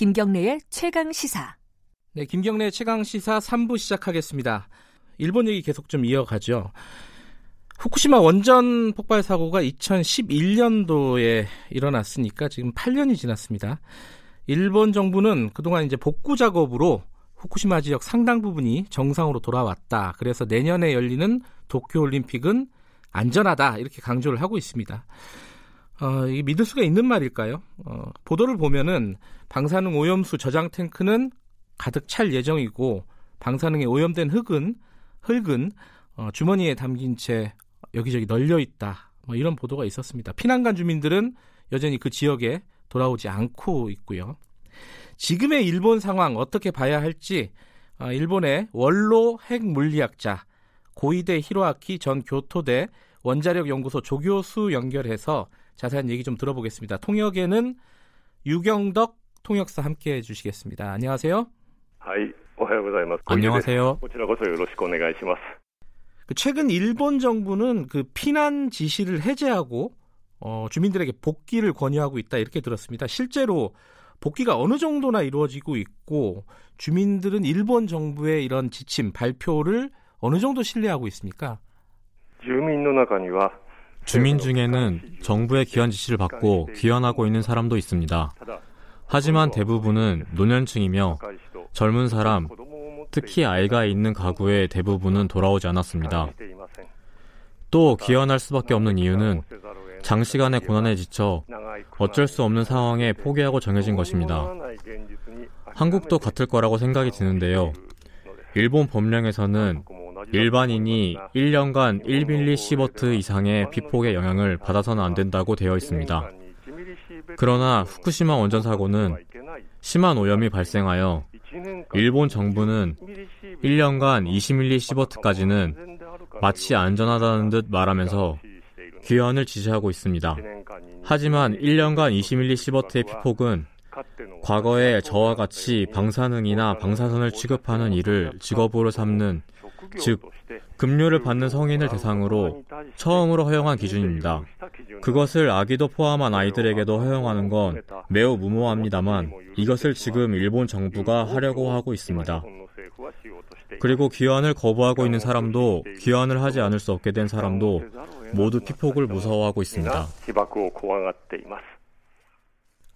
김경래의 최강 시사. 네, 김경래 최강 시사 3부 시작하겠습니다. 일본 얘기 계속 좀 이어가죠. 후쿠시마 원전 폭발 사고가 2011년도에 일어났으니까 지금 8년이 지났습니다. 일본 정부는 그동안 이제 복구 작업으로 후쿠시마 지역 상당 부분이 정상으로 돌아왔다. 그래서 내년에 열리는 도쿄 올림픽은 안전하다. 이렇게 강조를 하고 있습니다. 어, 이게 믿을 수가 있는 말일까요? 어, 보도를 보면은 방사능 오염수 저장 탱크는 가득 찰 예정이고 방사능에 오염된 흙은 흙은 어, 주머니에 담긴 채 여기저기 널려 있다. 뭐 이런 보도가 있었습니다. 피난간 주민들은 여전히 그 지역에 돌아오지 않고 있고요. 지금의 일본 상황 어떻게 봐야 할지 어, 일본의 원로 핵 물리학자 고이대 히로아키 전 교토대 원자력 연구소 조교수 연결해서 자세한 얘기 좀 들어보겠습니다. 통역에는 유경덕 통역사 함께 해주시겠습니다. 안녕하세요. はい、おはようございます。 안녕하세요. こちらこそよろしくお願いします。 그 최근 일본 정부는 그 피난 지시를 해제하고 어, 주민들에게 복귀를 권유하고 있다 이렇게 들었습니다. 실제로 복귀가 어느 정도나 이루어지고 있고 주민들은 일본 정부의 이런 지침 발표를 어느 정도 신뢰하고 있습니까? 住民の中には 주민 중에는 정부의 귀환 지시를 받고 귀환하고 있는 사람도 있습니다. 하지만 대부분은 노년층이며 젊은 사람, 특히 아이가 있는 가구의 대부분은 돌아오지 않았습니다. 또 귀환할 수밖에 없는 이유는 장시간의 고난에 지쳐 어쩔 수 없는 상황에 포기하고 정해진 것입니다. 한국도 같을 거라고 생각이 드는데요. 일본 법령에서는 일반인이 1년간 1밀리 시버트 이상의 피폭의 영향을 받아서는 안 된다고 되어 있습니다. 그러나 후쿠시마 원전 사고는 심한 오염이 발생하여 일본 정부는 1년간 20밀리 시버트까지는 마치 안전하다는 듯 말하면서 귀환을 지시하고 있습니다. 하지만 1년간 20밀리 시버트의 피폭은 과거에 저와 같이 방사능이나 방사선을 취급하는 일을 직업으로 삼는 즉 급료를 받는 성인을 대상으로 처음으로 허용한 기준입니다. 그것을 아기도 포함한 아이들에게도 허용하는 건 매우 무모합니다만 이것을 지금 일본 정부가 하려고 하고 있습니다. 그리고 귀환을 거부하고 있는 사람도 귀환을 하지 않을 수 없게 된 사람도 모두 피폭을 무서워하고 있습니다.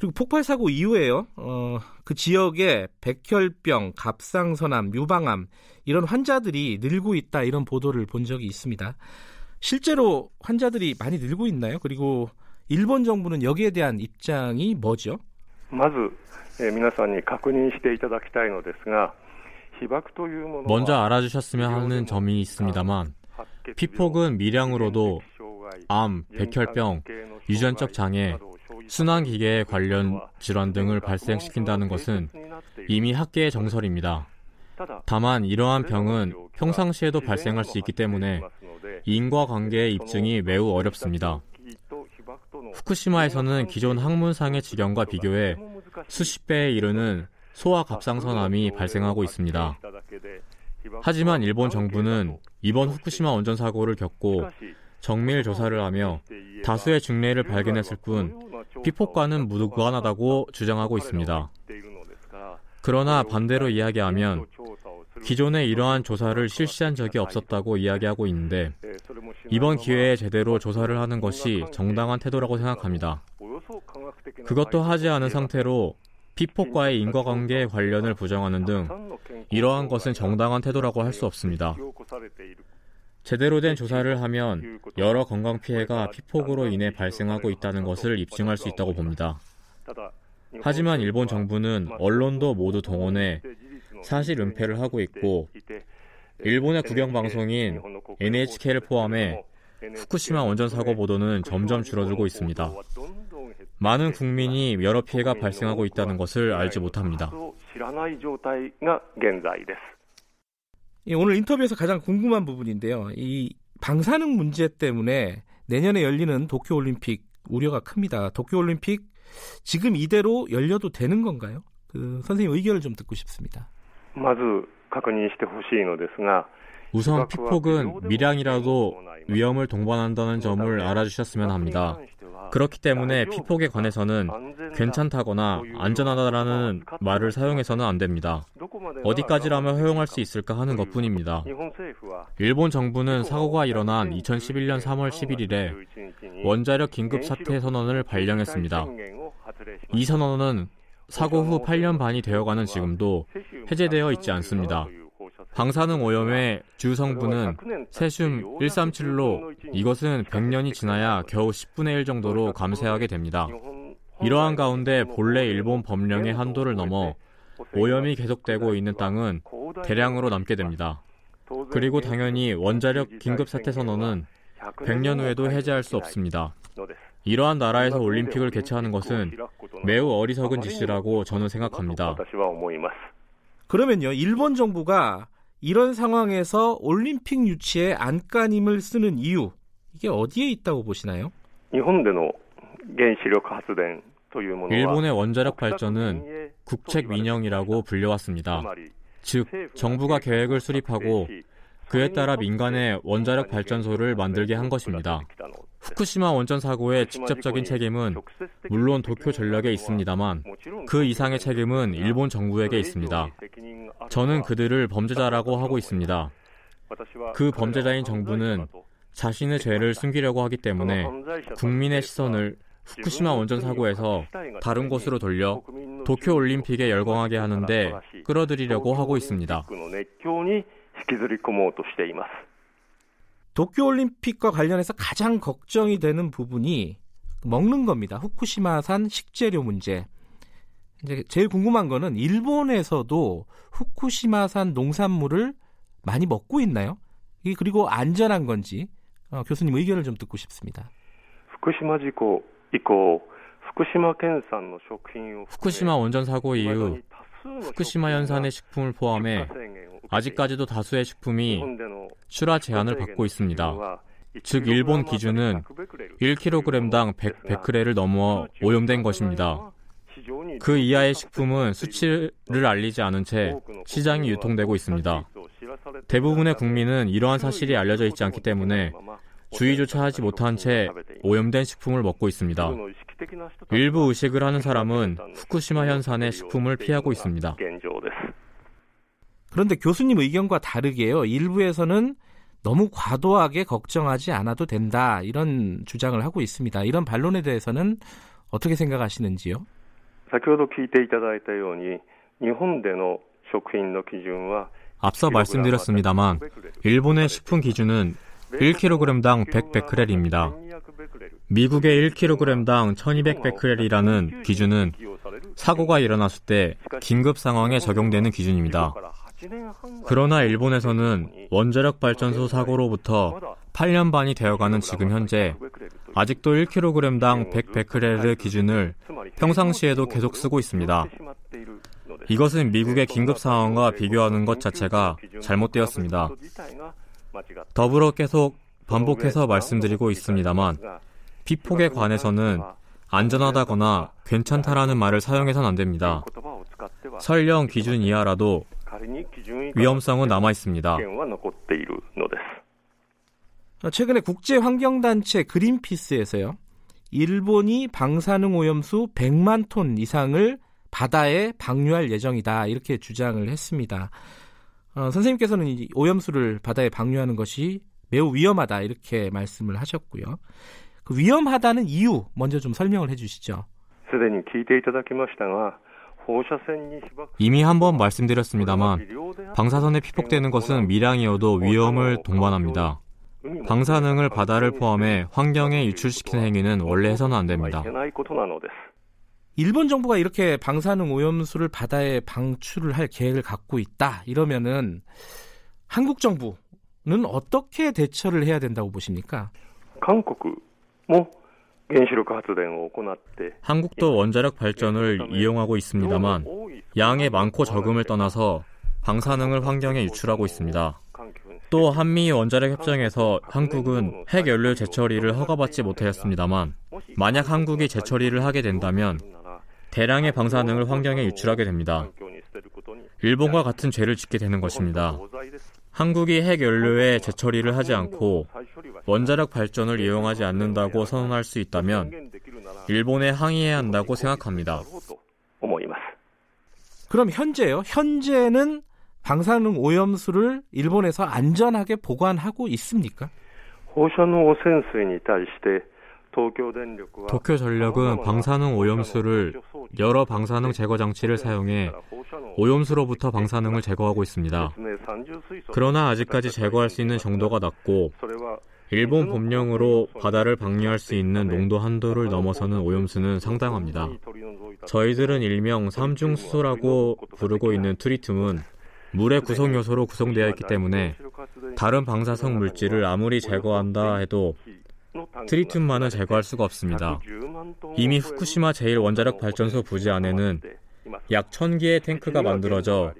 그리고 폭발 사고 이후에요. 어, 그 지역에 백혈병, 갑상선암, 유방암 이런 환자들이 늘고 있다 이런 보도를 본 적이 있습니다. 실제로 환자들이 많이 늘고 있나요? 그리고 일본 정부는 여기에 대한 입장이 뭐죠? まず皆さんに確認していただきたいのですが 먼저 알아주셨으면 하는 점이 있습니다만 피폭은 미량으로도 암, 백혈병, 유전적 장애, 순환기계 관련 질환 등을 발생시킨다는 것은 이미 학계의 정설입니다. 다만 이러한 병은 평상시에도 발생할 수 있기 때문에 인과관계의 입증이 매우 어렵습니다. 후쿠시마에서는 기존 학문상의 지경과 비교해 수십 배에 이르는 소아 갑상선암이 발생하고 있습니다. 하지만 일본 정부는 이번 후쿠시마 원전 사고를 겪고 정밀 조사를 하며 다수의 중례를 발견했을 뿐 피폭과는 무관하다고 주장하고 있습니다. 그러나 반대로 이야기하면 기존에 이러한 조사를 실시한 적이 없었다고 이야기하고 있는데 이번 기회에 제대로 조사를 하는 것이 정당한 태도라고 생각합니다. 그것도 하지 않은 상태로 피폭과의 인과관계 관련을 부정하는 등 이러한 것은 정당한 태도라고 할 수 없습니다. 제대로 된 조사를 하면 여러 건강 피해가 피폭으로 인해 발생하고 있다는 것을 입증할 수 있다고 봅니다. 하지만 일본 정부는 언론도 모두 동원해 사실 은폐를 하고 있고 일본의 국영 방송인 NHK를 포함해 후쿠시마 원전 사고 보도는 점점 줄어들고 있습니다. 많은 국민이 여러 피해가 발생하고 있다는 것을 알지 못합니다. 오늘 인터뷰에서 가장 궁금한 부분인데요. 이 방사능 문제 때문에 내년에 열리는 도쿄 올림픽 우려가 큽니다. 도쿄올림픽 지금 이대로 열려도 되는 건가요? 그 선생님 의견을 좀 듣고 싶습니다. まず確認してほしいのですが 우선 피폭은 밀양이라도 위험을 동반한다는 점을 알아주셨으면 합니다. 그렇기 때문에 피폭에 관해서는 괜찮다거나 안전하다라는 말을 사용해서는 안 됩니다. 어디까지라면 허용할 수 있을까 하는 것 뿐입니다. 일본 정부는 사고가 일어난 2011년 3월 11일에 원자력 긴급 사태 선언을 발령했습니다. 이 선언은 사고 후 8년 반이 되어가는 지금도 해제되어 있지 않습니다. 방사능 오염의 주 성분은 세슘 137로 이것은 100년이 지나야 겨우 10분의 1 정도로 감쇄하게 됩니다. 이러한 가운데 본래 일본 법령의 한도를 넘어 오염이 계속되고 있는 땅은 대량으로 남게 됩니다. 그리고 당연히 원자력 긴급사태 선언은 100년 후에도 해제할 수 없습니다. 이러한 나라에서 올림픽을 개최하는 것은 매우 어리석은 짓이라고 저는 생각합니다. 그러면요, 일본 정부가 이런 상황에서 올림픽 유치에 안간힘을 쓰는 이유 이게 어디에 있다고 보시나요? 일본의 원자력 발전은 국책 민영이라고 불려왔습니다. 즉, 정부가 계획을 수립하고 그에 따라 민간의 원자력 발전소를 만들게 한 것입니다. 후쿠시마 원전 사고의 직접적인 책임은 물론 도쿄 전력에 있습니다만 그 이상의 책임은 일본 정부에게 있습니다. 저는 그들을 범죄자라고 하고 있습니다. 그 범죄자인 정부는 자신의 죄를 숨기려고 하기 때문에 국민의 시선을 후쿠시마 원전 사고에서 다른 곳으로 돌려 도쿄 올림픽에 열광하게 하는데 끌어들이려고 하고 있습니다. 도쿄올림픽과 관련해서 가장 걱정이 되는 부분이 먹는 겁니다. 후쿠시마산 식재료 문제. 이제 제일 궁금한 거는 일본에서도 후쿠시마산 농산물을 많이 먹고 있나요? 그리고 안전한 건지 어, 교수님 의견을 좀 듣고 싶습니다. 후쿠시마 지고 이고 후쿠시마 후쿠시마 원전 사고 이후 후쿠시마 연산의 식품을 포함해 아직까지도 다수의 식품이 출하 제한을 받고 있습니다. 즉 일본 기준은 1kg당 100 베크렐을 넘어 오염된 것입니다. 그 이하의 식품은 수치를 알리지 않은 채 시장이 유통되고 있습니다. 대부분의 국민은 이러한 사실이 알려져 있지 않기 때문에 주의조차 하지 못한 채 오염된 식품을 먹고 있습니다. 일부 의식을 하는 사람은 후쿠시마 현산의 식품을 피하고 있습니다. 그런데 교수님 의견과 다르게요. 일부에서는 너무 과도하게 걱정하지 않아도 된다 이런 주장을 하고 있습니다. 이런 반론에 대해서는 어떻게 생각하시는지요? 先ほど聞いていただいたように日本での食品の基準は 앞서 말씀드렸습니다만 일본의 식품 기준은 1kg당 100베크렐입니다. 미국의 1kg당 1200베크렐이라는 기준은 사고가 일어났을 때 긴급 상황에 적용되는 기준입니다. 그러나 일본에서는 원자력 발전소 사고로부터 8년 반이 되어가는 지금 현재 아직도 1kg당 100베크렐의 기준을 평상시에도 계속 쓰고 있습니다. 이것은 미국의 긴급 상황과 비교하는 것 자체가 잘못되었습니다. 더불어 계속 반복해서 말씀드리고 있습니다만 피폭에 관해서는 안전하다거나 괜찮다라는 말을 사용해서는 안 됩니다. 설령 기준 이하라도 위험성은 남아 있습니다. 최근에 국제 환경 단체 그린피스에서요. 일본이 방사능 오염수 100만 톤 이상을 바다에 방류할 예정이다. 이렇게 주장을 했습니다. 어, 선생님께서는 이 오염수를 바다에 방류하는 것이 매우 위험하다. 이렇게 말씀을 하셨고요. 그 위험하다는 이유 먼저 좀 설명을 해 주시죠. 이미 한 번 말씀드렸습니다만 방사선에 피폭되는 것은 밀양이어도 위험을 동반합니다. 방사능을 바다를 포함해 환경에 유출시키는 행위는 원래 해서는 안 됩니다. 일본 정부가 이렇게 방사능 오염수를 바다에 방출을 할 계획을 갖고 있다. 이러면은 한국 정부는 어떻게 대처를 해야 된다고 보십니까? 한국 뭐 한국도 원자력 발전을 이용하고 있습니다만 양의 많고 적음을 떠나서 방사능을 환경에 유출하고 있습니다. 또 한미 원자력 협정에서 한국은 핵 연료 재처리를 허가받지 못하였습니다만 만약 한국이 재처리를 하게 된다면 대량의 방사능을 환경에 유출하게 됩니다. 일본과 같은 죄를 짓게 되는 것입니다. 한국이 핵 연료의 재처리를 하지 않고 원자력 발전을 이용하지 않는다고 선언할 수 있다면 일본에 항의해야 한다고 생각합니다. 그럼 현재요? 현재는 방사능 오염수를 일본에서 안전하게 보관하고 있습니까? 도쿄 전력은 방사능 오염수를 여러 방사능 제거 장치를 사용해 오염수로부터 방사능을 제거하고 있습니다. 그러나 아직까지 제거할 수 있는 정도가 낮고 일본 법령으로 바다를 방류할 수 있는 농도 한도를 넘어서는 오염수는 상당합니다. 저희들은 일명 삼중수소라고 부르고 있는 트리튬은 물의 구성 요소로 구성되어 있기 때문에 다른 방사성 물질을 아무리 제거한다 해도 트리튬만은 제거할 수가 없습니다. 이미 후쿠시마 제1원자력 발전소 부지 안에는 약 1000개의 탱크가 만들어져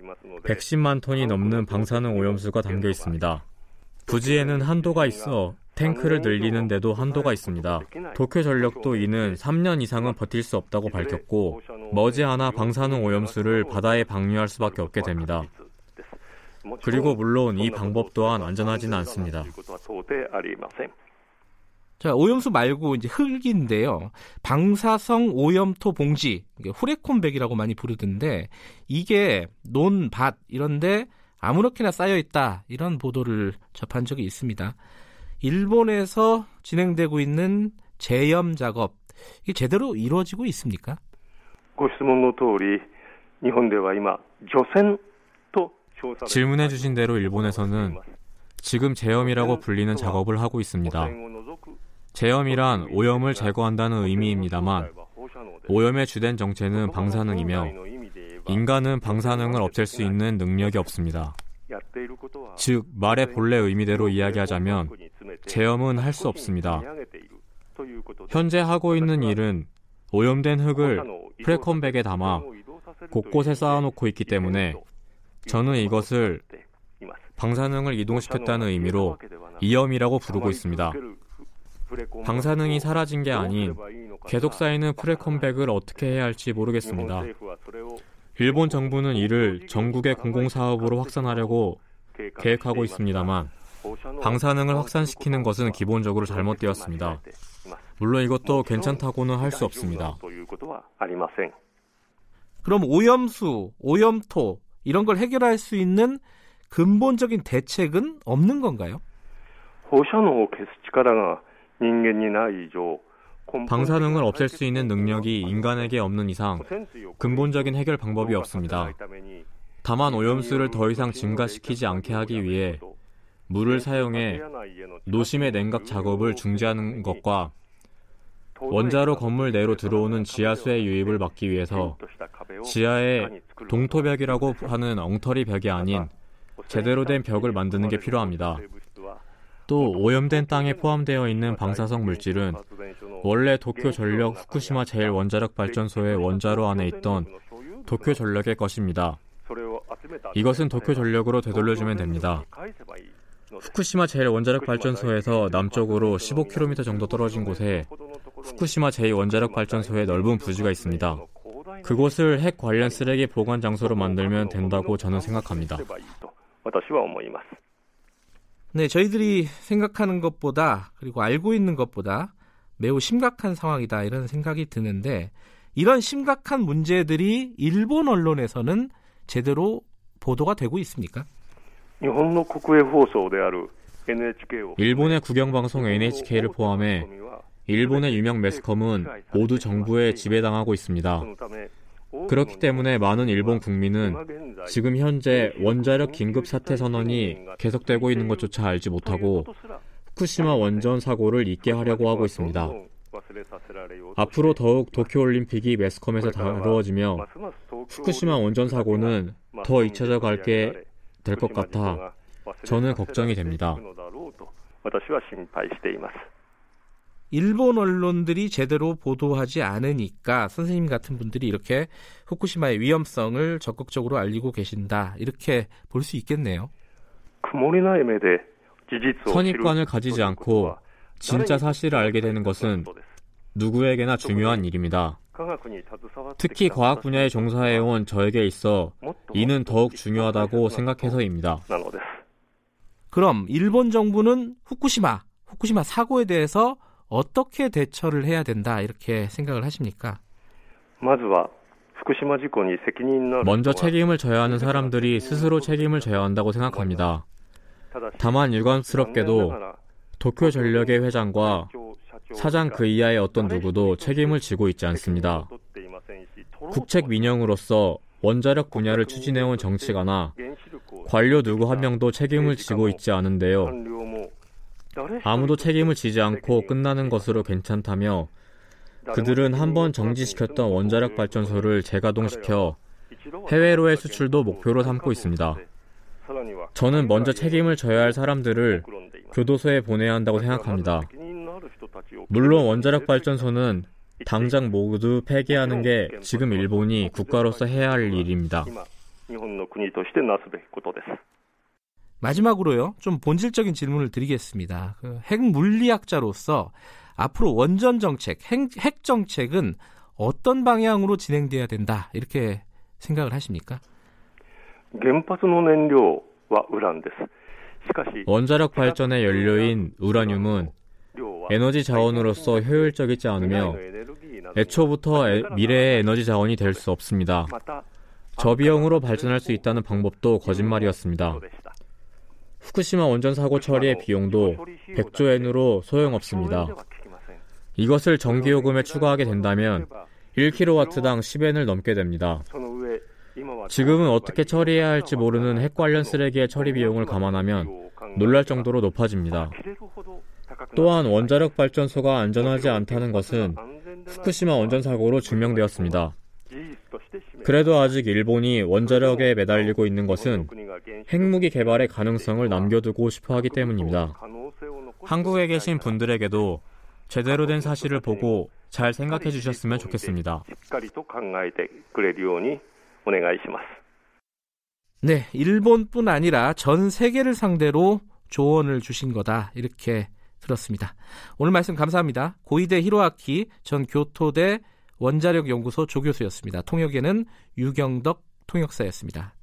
110만 톤이 넘는 방사능 오염수가 담겨 있습니다. 부지에는 한도가 있어 탱크를 늘리는 데도 한도가 있습니다. 도쿄 전력도 이는 3년 이상은 버틸 수 없다고 밝혔고 머지않아 방사능 오염수를 바다에 방류할 수밖에 없게 됩니다. 그리고 물론 이 방법 또한 안전하지는 않습니다. 자, 오염수 말고 이제 흙인데요. 방사성 오염토 봉지, 후레콘백이라고 많이 부르던데 이게 논, 밭 이런데 아무렇게나 쌓여 있다 이런 보도를 접한 적이 있습니다. 일본에서 진행되고 있는 재염 작업 이게 제대로 이루어지고 있습니까? ご質問の通り日本では今除染と 질문해 주신 대로 일본에서는 지금 재염이라고 불리는 작업을 하고 있습니다. 재염이란 오염을 제거한다는 의미입니다만 오염의 주된 정체는 방사능이며 인간은 방사능을 없앨 수 있는 능력이 없습니다. 즉 말의 본래 의미대로 이야기하자면 재염은 할 수 없습니다. 현재 하고 있는 일은 오염된 흙을 프레콘백에 담아 곳곳에 쌓아놓고 있기 때문에 저는 이것을 방사능을 이동시켰다는 의미로 이염이라고 부르고 있습니다. 방사능이 사라진 게 아닌 계속 쌓이는 프레콘백을 어떻게 해야 할지 모르겠습니다. 일본 정부는 이를 전국의 공공사업으로 확산하려고 계획하고 있습니다만 방사능을 확산시키는 것은 기본적으로 잘못되었습니다. 물론 이것도 괜찮다고는 할 수 없습니다. 그럼 오염수, 오염토 이런 걸 해결할 수 있는 근본적인 대책은 없는 건가요? 放射能を消す力が 방사능을 없앨 수 있는 능력이 인간에게 없는 이상 근본적인 해결 방법이 없습니다. 다만 오염수를 더 이상 증가시키지 않게 하기 위해 물을 사용해 노심의 냉각 작업을 중지하는 것과 원자로 건물 내로 들어오는 지하수의 유입을 막기 위해서 지하에 동토벽이라고 하는 엉터리 벽이 아닌 제대로 된 벽을 만드는 게 필요합니다. 또 오염된 땅에 포함되어 있는 방사성 물질은 원래 도쿄 전력 후쿠시마 제1원자력 발전소의 원자로 안에 있던 도쿄 전력의 것입니다. 이것은 도쿄 전력으로 되돌려주면 됩니다. 후쿠시마 제1원자력 발전소에서 남쪽으로 15km 정도 떨어진 곳에 후쿠시마 제2원자력 발전소의 넓은 부지가 있습니다. 그곳을 핵 관련 쓰레기 보관 장소로 만들면 된다고 저는 생각합니다. 네, 저희들이 생각하는 것보다 그리고 알고 있는 것보다 매우 심각한 상황이다 이런 생각이 드는데 이런 심각한 문제들이 일본 언론에서는 제대로 보도가 되고 있습니까? 일본의 국영방송 NHK를 포함해 일본의 유명 매스컴은 모두 정부에 지배당하고 있습니다. 그렇기 때문에 많은 일본 국민은 지금 현재 원자력 긴급 사태 선언이 계속되고 있는 것조차 알지 못하고 후쿠시마 원전 사고를 잊게 하려고 하고 있습니다. 앞으로 더욱 도쿄올림픽이 매스컴에서 다루어지며 후쿠시마 원전 사고는 더 잊혀져 갈게 될 것 같아 저는 걱정이 됩니다. 일본 언론들이 제대로 보도하지 않으니까 선생님 같은 분들이 이렇게 후쿠시마의 위험성을 적극적으로 알리고 계신다. 이렇게 볼 수 있겠네요. 선입관을 가지지 않고 진짜 사실을 알게 되는 것은 누구에게나 중요한 일입니다. 특히 과학 분야에 종사해온 저에게 있어 이는 더욱 중요하다고 생각해서입니다. 그럼 일본 정부는 후쿠시마, 후쿠시마 사고에 대해서 어떻게 대처를 해야 된다 이렇게 생각을 하십니까? 먼저 책임을 져야 하는 사람들이 스스로 책임을 져야 한다고 생각합니다. 다만 유감스럽게도 도쿄 전력의 회장과 사장 그 이하의 어떤 누구도 책임을 지고 있지 않습니다. 국책 민영으로서 원자력 분야를 추진해온 정치가나 관료 누구 한 명도 책임을 지고 있지 않은데요. 아무도 책임을 지지 않고 끝나는 것으로 괜찮다며 그들은 한번 정지시켰던 원자력 발전소를 재가동시켜 해외로의 수출도 목표로 삼고 있습니다. 저는 먼저 책임을 져야 할 사람들을 교도소에 보내야 한다고 생각합니다. 물론 원자력 발전소는 당장 모두 폐기하는 게 지금 일본이 국가로서 해야 할 일입니다. 마지막으로요, 좀 본질적인 질문을 드리겠습니다. 그 핵 물리학자로서 앞으로 원전 정책, 핵, 핵 정책은 어떤 방향으로 진행돼야 된다 이렇게 생각을 하십니까? 원자력 발전의 연료인 우라늄은 에너지 자원으로서 효율적이지 않으며 애초부터 에, 미래의 에너지 자원이 될 수 없습니다. 저비용으로 발전할 수 있다는 방법도 거짓말이었습니다. 후쿠시마 원전 사고 처리의 비용도 100조 엔으로 소용없습니다. 이것을 전기요금에 추가하게 된다면 1kW당 10엔을 넘게 됩니다. 지금은 어떻게 처리해야 할지 모르는 핵 관련 쓰레기의 처리 비용을 감안하면 놀랄 정도로 높아집니다. 또한 원자력 발전소가 안전하지 않다는 것은 후쿠시마 원전 사고로 증명되었습니다. 그래도 아직 일본이 원자력에 매달리고 있는 것은 핵무기 개발의 가능성을 남겨두고 싶어 하기 때문입니다. 한국에 계신 분들에게도 제대로 된 사실을 보고 잘 생각해 주셨으면 좋겠습니다. 네, 일본뿐 아니라 전 세계를 상대로 조언을 주신 거다. 이렇게 들었습니다. 오늘 말씀 감사합니다. 고이대 히로아키 전 교토대 원자력 연구소 조교수였습니다. 통역에는 유경덕 통역사였습니다.